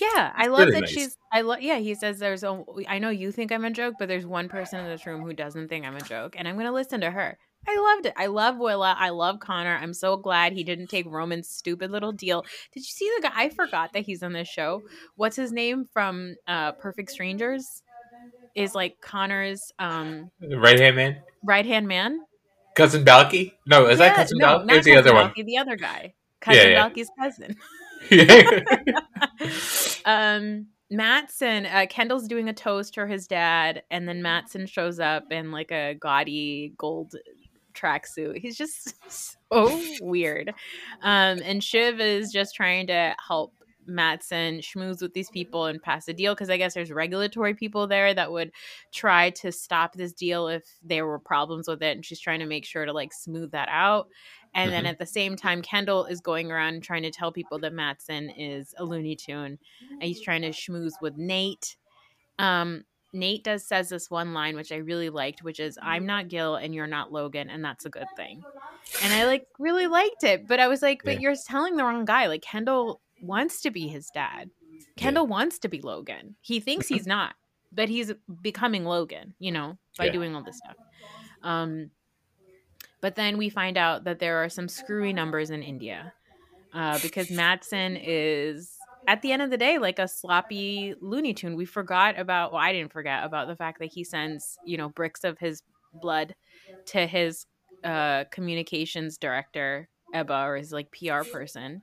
Yeah, I love really that nice. she's. I love. Yeah, he says there's. A, I know you think I'm a joke, but there's one person in this room who doesn't think I'm a joke, and I'm gonna listen to her. I loved it. I love Willa. I love Connor. I'm so glad he didn't take Roman's stupid little deal. Did you see the guy? I forgot that he's on this show. What's his name from uh, Perfect Strangers? Is like Connor's um, right hand man right hand man. cousin balki no is that cousin no, balki not the other one The other guy, cousin yeah. Balki's cousin. yeah. um Matsson, uh, Kendall's doing a toast for his dad, and then Matsson shows up in like a gaudy gold tracksuit. He's just so weird. Um, and Shiv is just trying to help Matsson schmooze with these people and pass a deal because I guess there's regulatory people there that would try to stop this deal if there were problems with it. And she's trying to make sure to like smooth that out. And mm-hmm. then at the same time, Kendall is going around trying to tell people that Matsson is a Looney Tune and he's trying to schmooze with Nate. Um, Nate does says this one line which I really liked, which is "I'm not Gil and you're not Logan, and that's a good thing." And I like really liked it, but I was like, "But yeah. you're telling the wrong guy." Like Kendall wants to be his dad. Kendall yeah. wants to be Logan. He thinks he's not, but he's becoming Logan, you know, by yeah. doing all this stuff. Um, but then we find out that there are some screwy numbers in India uh, because Matsson is, at the end of the day, like a sloppy Looney Tune. We forgot about, well, I didn't forget about the fact that he sends, you know, bricks of his blood to his uh, communications director, Ebba, or his like PR person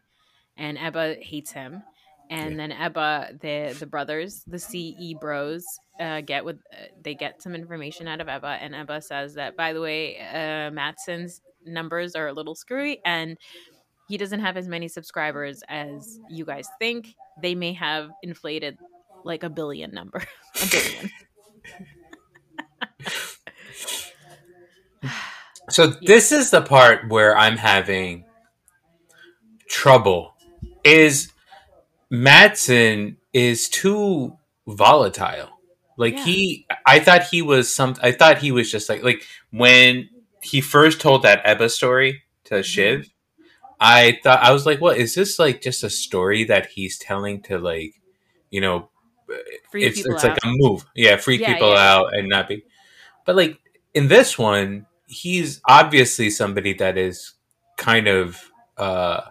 and Ebba hates him. And yeah. then Ebba, the the brothers, the CE bros, uh, get with uh, they get some information out of Ebba, and Ebba says that by the way, uh, Matsson's numbers are a little screwy, and he doesn't have as many subscribers as you guys think. They may have inflated like a billion number, a billion. so yeah. this is the part where I'm having trouble is Matsson is too volatile. Like yeah. he, I thought he was some. I thought he was just like like when he first told that Ebba story to mm-hmm. Shiv. I thought I was like, "What is this like? Just a story that he's telling to like, you know, free it's it's out. like a move, yeah, free yeah, people yeah. out and not be." But like in this one, he's obviously somebody that is kind of uh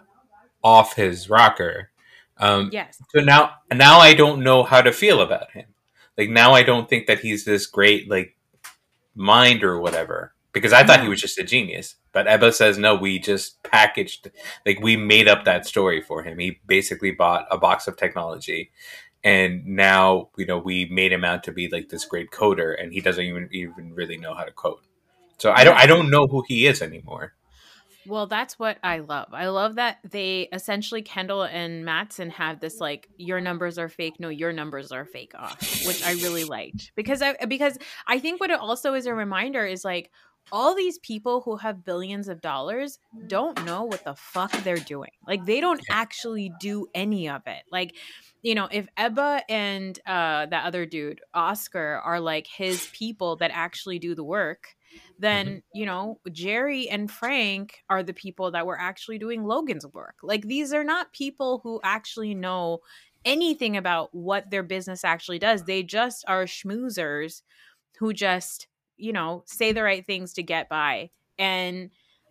off his rocker. Um, yes. So now, now I don't know how to feel about him. Like now, I don't think that he's this great like mind or whatever because I thought he was just a genius. But Ebba says no. We just packaged like we made up that story for him. He basically bought a box of technology, and now you know we made him out to be like this great coder, and he doesn't even even really know how to code. So I don't I don't know who he is anymore. Well, that's what I love. I love that they essentially Kendall and Matsson have this like your numbers are fake, no, your numbers are fake off, which I really liked because I because I think what it also is a reminder is like all these people who have billions of dollars don't know what the fuck they're doing. Like they don't actually do any of it. Like you know, if Ebba and uh that other dude, Oscar, are like his people that actually do the work, then mm-hmm. you know jerry and frank are the people that were actually doing logan's work like these are not people who actually know anything about what their business actually does they just are schmoozers who just you know say the right things to get by and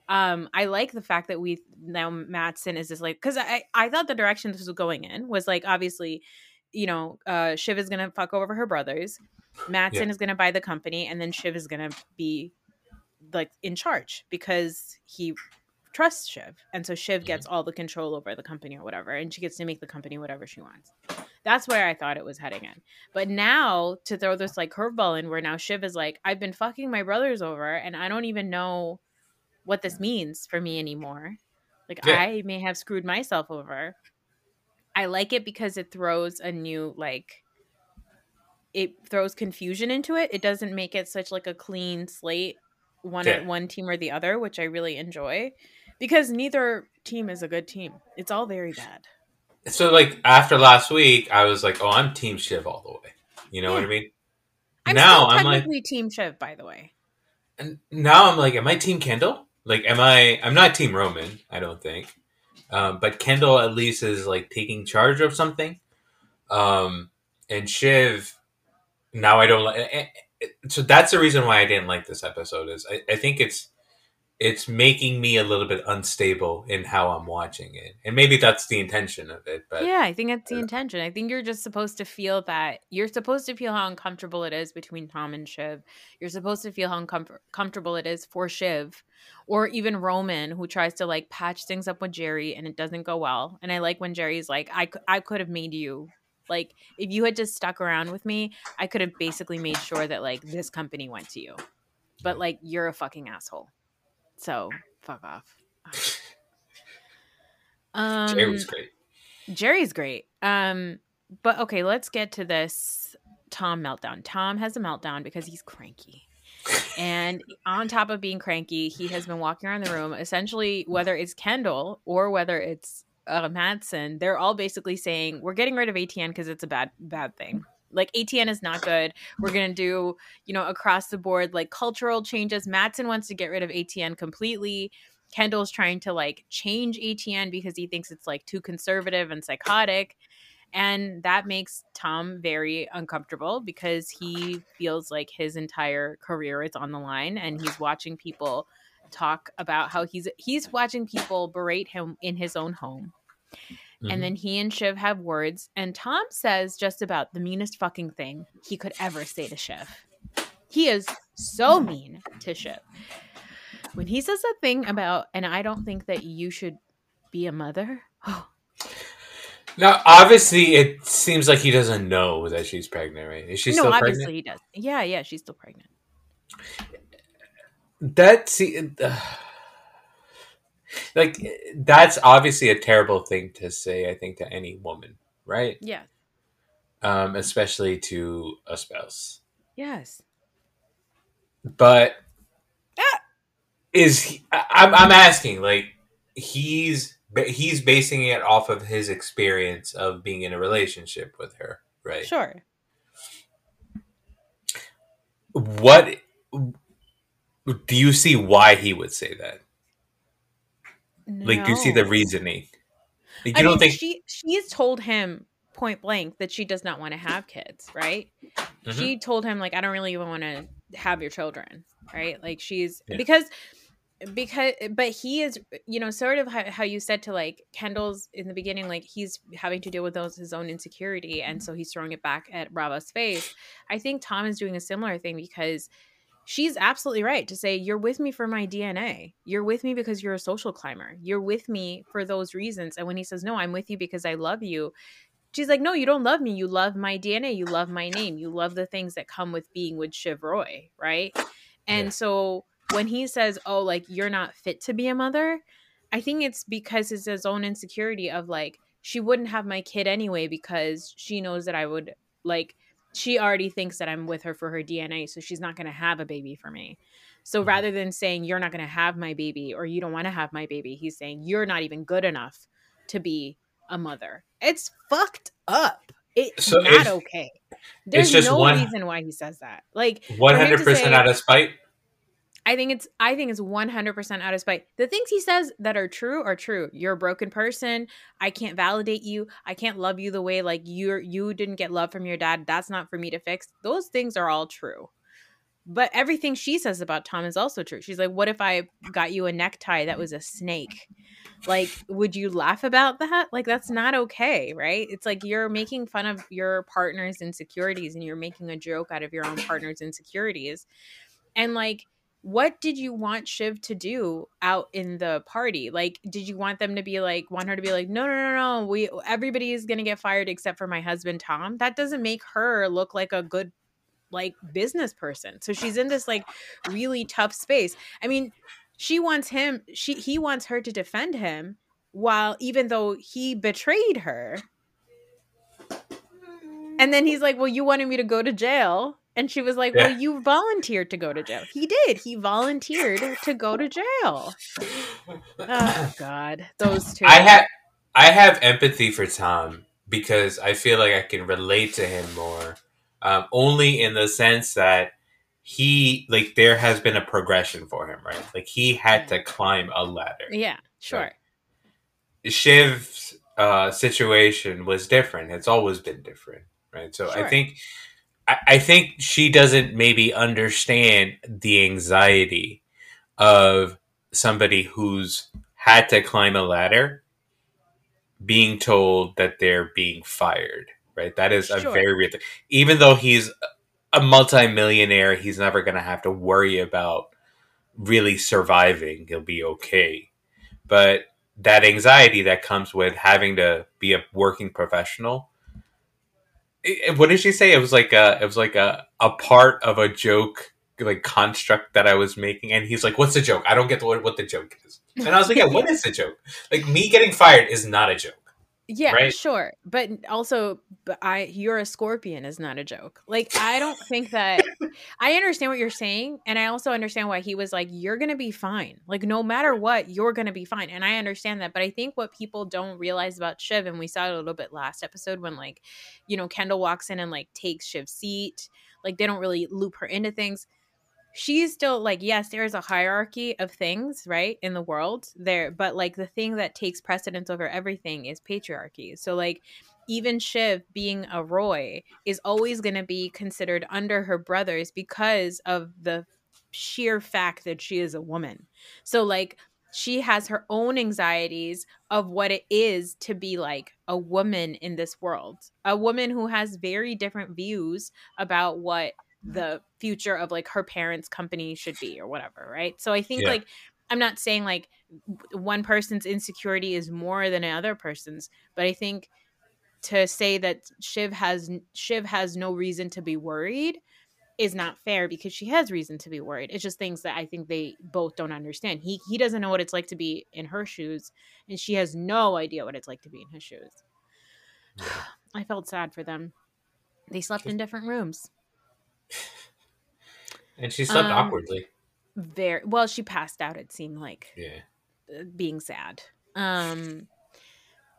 um i like the fact that we now matsson is just like because i i thought the direction this was going in was like obviously you know uh shiv is gonna fuck over her brothers Matsson yeah. is going to buy the company, and then Shiv is going to be like in charge because he trusts Shiv. And so Shiv gets all the control over the company or whatever, and she gets to make the company whatever she wants. That's where I thought it was heading in. But now to throw this like curveball in where now Shiv is like, I've been fucking my brothers over and I don't even know what this means for me anymore. Like yeah. I may have screwed myself over. I like it because it throws a new like it throws confusion into it. It doesn't make it such like a clean slate one yeah. one team or the other, which I really enjoy because neither team is a good team. It's all very bad. So like after last week, I was like, "Oh, I'm Team Shiv all the way." You know yeah. what I mean? I'm now I'm like Team Shiv, by the way. And now I'm like, am I Team Kendall? Like, am I? I'm not Team Roman. I don't think. Um, but Kendall at least is like taking charge of something. Um, and Shiv, now I don't like so that's the reason why I didn't like this episode. Is I, I think it's it's making me a little bit unstable in how I'm watching it, and maybe that's the intention of it. But yeah, I think that's the uh, intention. I think you're just supposed to feel that you're supposed to feel how uncomfortable it is between Tom and Shiv. You're supposed to feel how uncomfortable comfortable it is for Shiv, or even Roman, who tries to like patch things up with Jerry and it doesn't go well. And I like when Jerry's like, "I I could have made you like if you had just stuck around with me, I could have basically made sure that like this company went to you. But like you're a fucking asshole. So fuck off. Um, Jerry was great. Jerry's great. Um, but okay, let's get to this Tom meltdown. Tom has a meltdown because he's cranky. And on top of being cranky, he has been walking around the room. Essentially, whether it's Kendall or whether it's uh, Matsson, they're all basically saying we're getting rid of ATN because it's a bad bad thing. Like ATN is not good. We're gonna do you know across the board like cultural changes. Matsson wants to get rid of ATN completely. Kendall's trying to like change ATN because he thinks it's like too conservative and psychotic. And that makes Tom very uncomfortable because he feels like his entire career is on the line and he's watching people talk about how he's he's watching people berate him in his own home. Mm-hmm. And then he and Shiv have words, and Tom says just about the meanest fucking thing he could ever say to Shiv. He is so mean to Shiv. When he says that thing about, and I don't think that you should be a mother. Oh. Now, obviously, it seems like he doesn't know that she's pregnant, right? Is she no, still obviously pregnant? he does. Yeah, yeah, she's still pregnant. That see, uh, like that's obviously a terrible thing to say. I think to any woman, right? Yeah. Um, especially to a spouse. Yes. But is he, I'm I'm asking like he's he's basing it off of his experience of being in a relationship with her, right? Sure. What do you see why he would say that? Like, do you see the reasoning? Like, you I don't mean, think she she's told him point blank that she does not want to have kids, right? Mhm. She told him like I don't really even want to have your children, right? Like she's Yeah. because because but he is you know sort of how, how you said to like Kendall's in the beginning like he's having to deal with those his own insecurity and so he's throwing it back at Rava's face. I think Tom is doing a similar thing because she's absolutely right to say you're with me for my DNA. You're with me because you're a social climber. You're with me for those reasons. And when he says no, I'm with you because I love you. She's like, no, you don't love me. You love my DNA. You love my name. You love the things that come with being with Shiv Roy, right? And Yeah. so when he says, oh, like you're not fit to be a mother, I think it's because it's his own insecurity of like she wouldn't have my kid anyway because she knows that I would like she already thinks that I'm with her for her DNA, so she's not going to have a baby for me. So Mhm. rather than saying you're not going to have my baby or you don't want to have my baby, he's saying you're not even good enough to be a mother. It's fucked up. It's So not okay. There's just no one- reason why he says that. Like one for him to hundred percent say- out of spite? I think it's I think it's 100% out of spite. The things he says that are true are true. You're a broken person. I can't validate you. I can't love you the way like you're you didn't get love from your dad. That's not for me to fix. Those things are all true. But everything she says about Tom is also true. She's like, "What if I got you a necktie that was a snake?" Like, would you laugh about that? Like that's not okay, right? It's like you're making fun of your partner's insecurities and you're making a joke out of your own partner's insecurities. And like what did you want Shiv to do out in the party? Like, did you want them to be like, want her to be like, no, no, no, no, we everybody is gonna get fired except for my husband Tom? That doesn't make her look like a good like business person. So she's in this like really tough space. I mean, she wants him, she he wants her to defend him while even though he betrayed her. And then he's like, Well, you wanted me to go to jail. And she was like, Yeah. Well, you volunteered to go to jail. He did. He volunteered to go to jail. Oh God. Those two. I have I have empathy for Tom because I feel like I can relate to him more. Um, only in the sense that he like there has been a progression for him, right? Like he had to climb a ladder. Yeah, sure. Shiv's uh, situation was different. It's always been different, right? So I think I, I think she doesn't maybe understand the anxiety of somebody who's had to climb a ladder being told that they're being fired, right? That is a Sure. very real thing. Even though he's a multimillionaire, he's never going to have to worry about really surviving. He'll be okay. But that anxiety that comes with having to be a working professional. It- what did she say? It was like a it was like a, a part of a joke like construct that I was making, and he's like, "What's the joke? I don't get the, what what the joke is." And I was like, "Yeah, what is the joke? Like me getting fired is not a joke." Yeah, Right? sure. But also but I you're a scorpion is not a joke. Like I don't think that I understand what you're saying and I also understand why he was like you're going to be fine. Like no matter what, you're going to be fine. And I understand that, but I think what people don't realize about Shiv and we saw it a little bit last episode when like you know Kendall walks in and like takes Shiv's seat, like they don't really loop her into things she's still like yes there's a hierarchy of things right in the world there but like the thing that takes precedence over everything is patriarchy. So like even shiv being a roy is always going to be considered under her brothers because of the sheer fact that she is a woman. So like she has her own anxieties of what it is to be like a woman in this world a woman who has very different views about what the future of like her parents company should be or whatever right? So i think Yeah. like i'm not saying like one person's insecurity is more than another person's but i think to say that shiv has shiv has no reason to be worried is not fair because she has reason to be worried. It's just things that i think they both don't understand. He he doesn't know what it's like to be in her shoes and she has no idea what it's like to be in his shoes. I felt sad for them. They slept in different rooms And she slept Um, awkwardly. very well she passed out it seemed like Yeah. uh, being sad um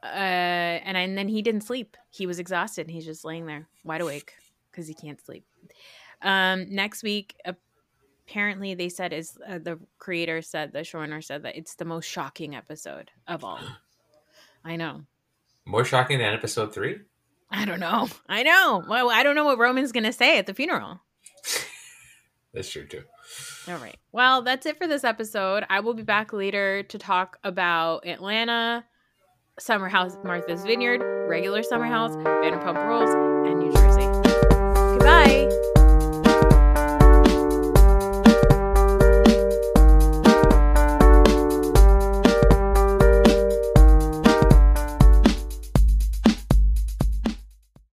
uh and, and then he didn't sleep he was exhausted and he's just laying there wide awake because he can't sleep um next week apparently they said is uh, the creator said the showrunner said that it's the most shocking episode of all i know More shocking than episode three. I don't know i know well i don't know what roman's gonna say at the funeral That's true too. All right. Well, that's it for this episode. I will be back later to talk about Atlanta, Summer House, Martha's Vineyard, regular Summer House, Vanderpump Rules, and New Jersey.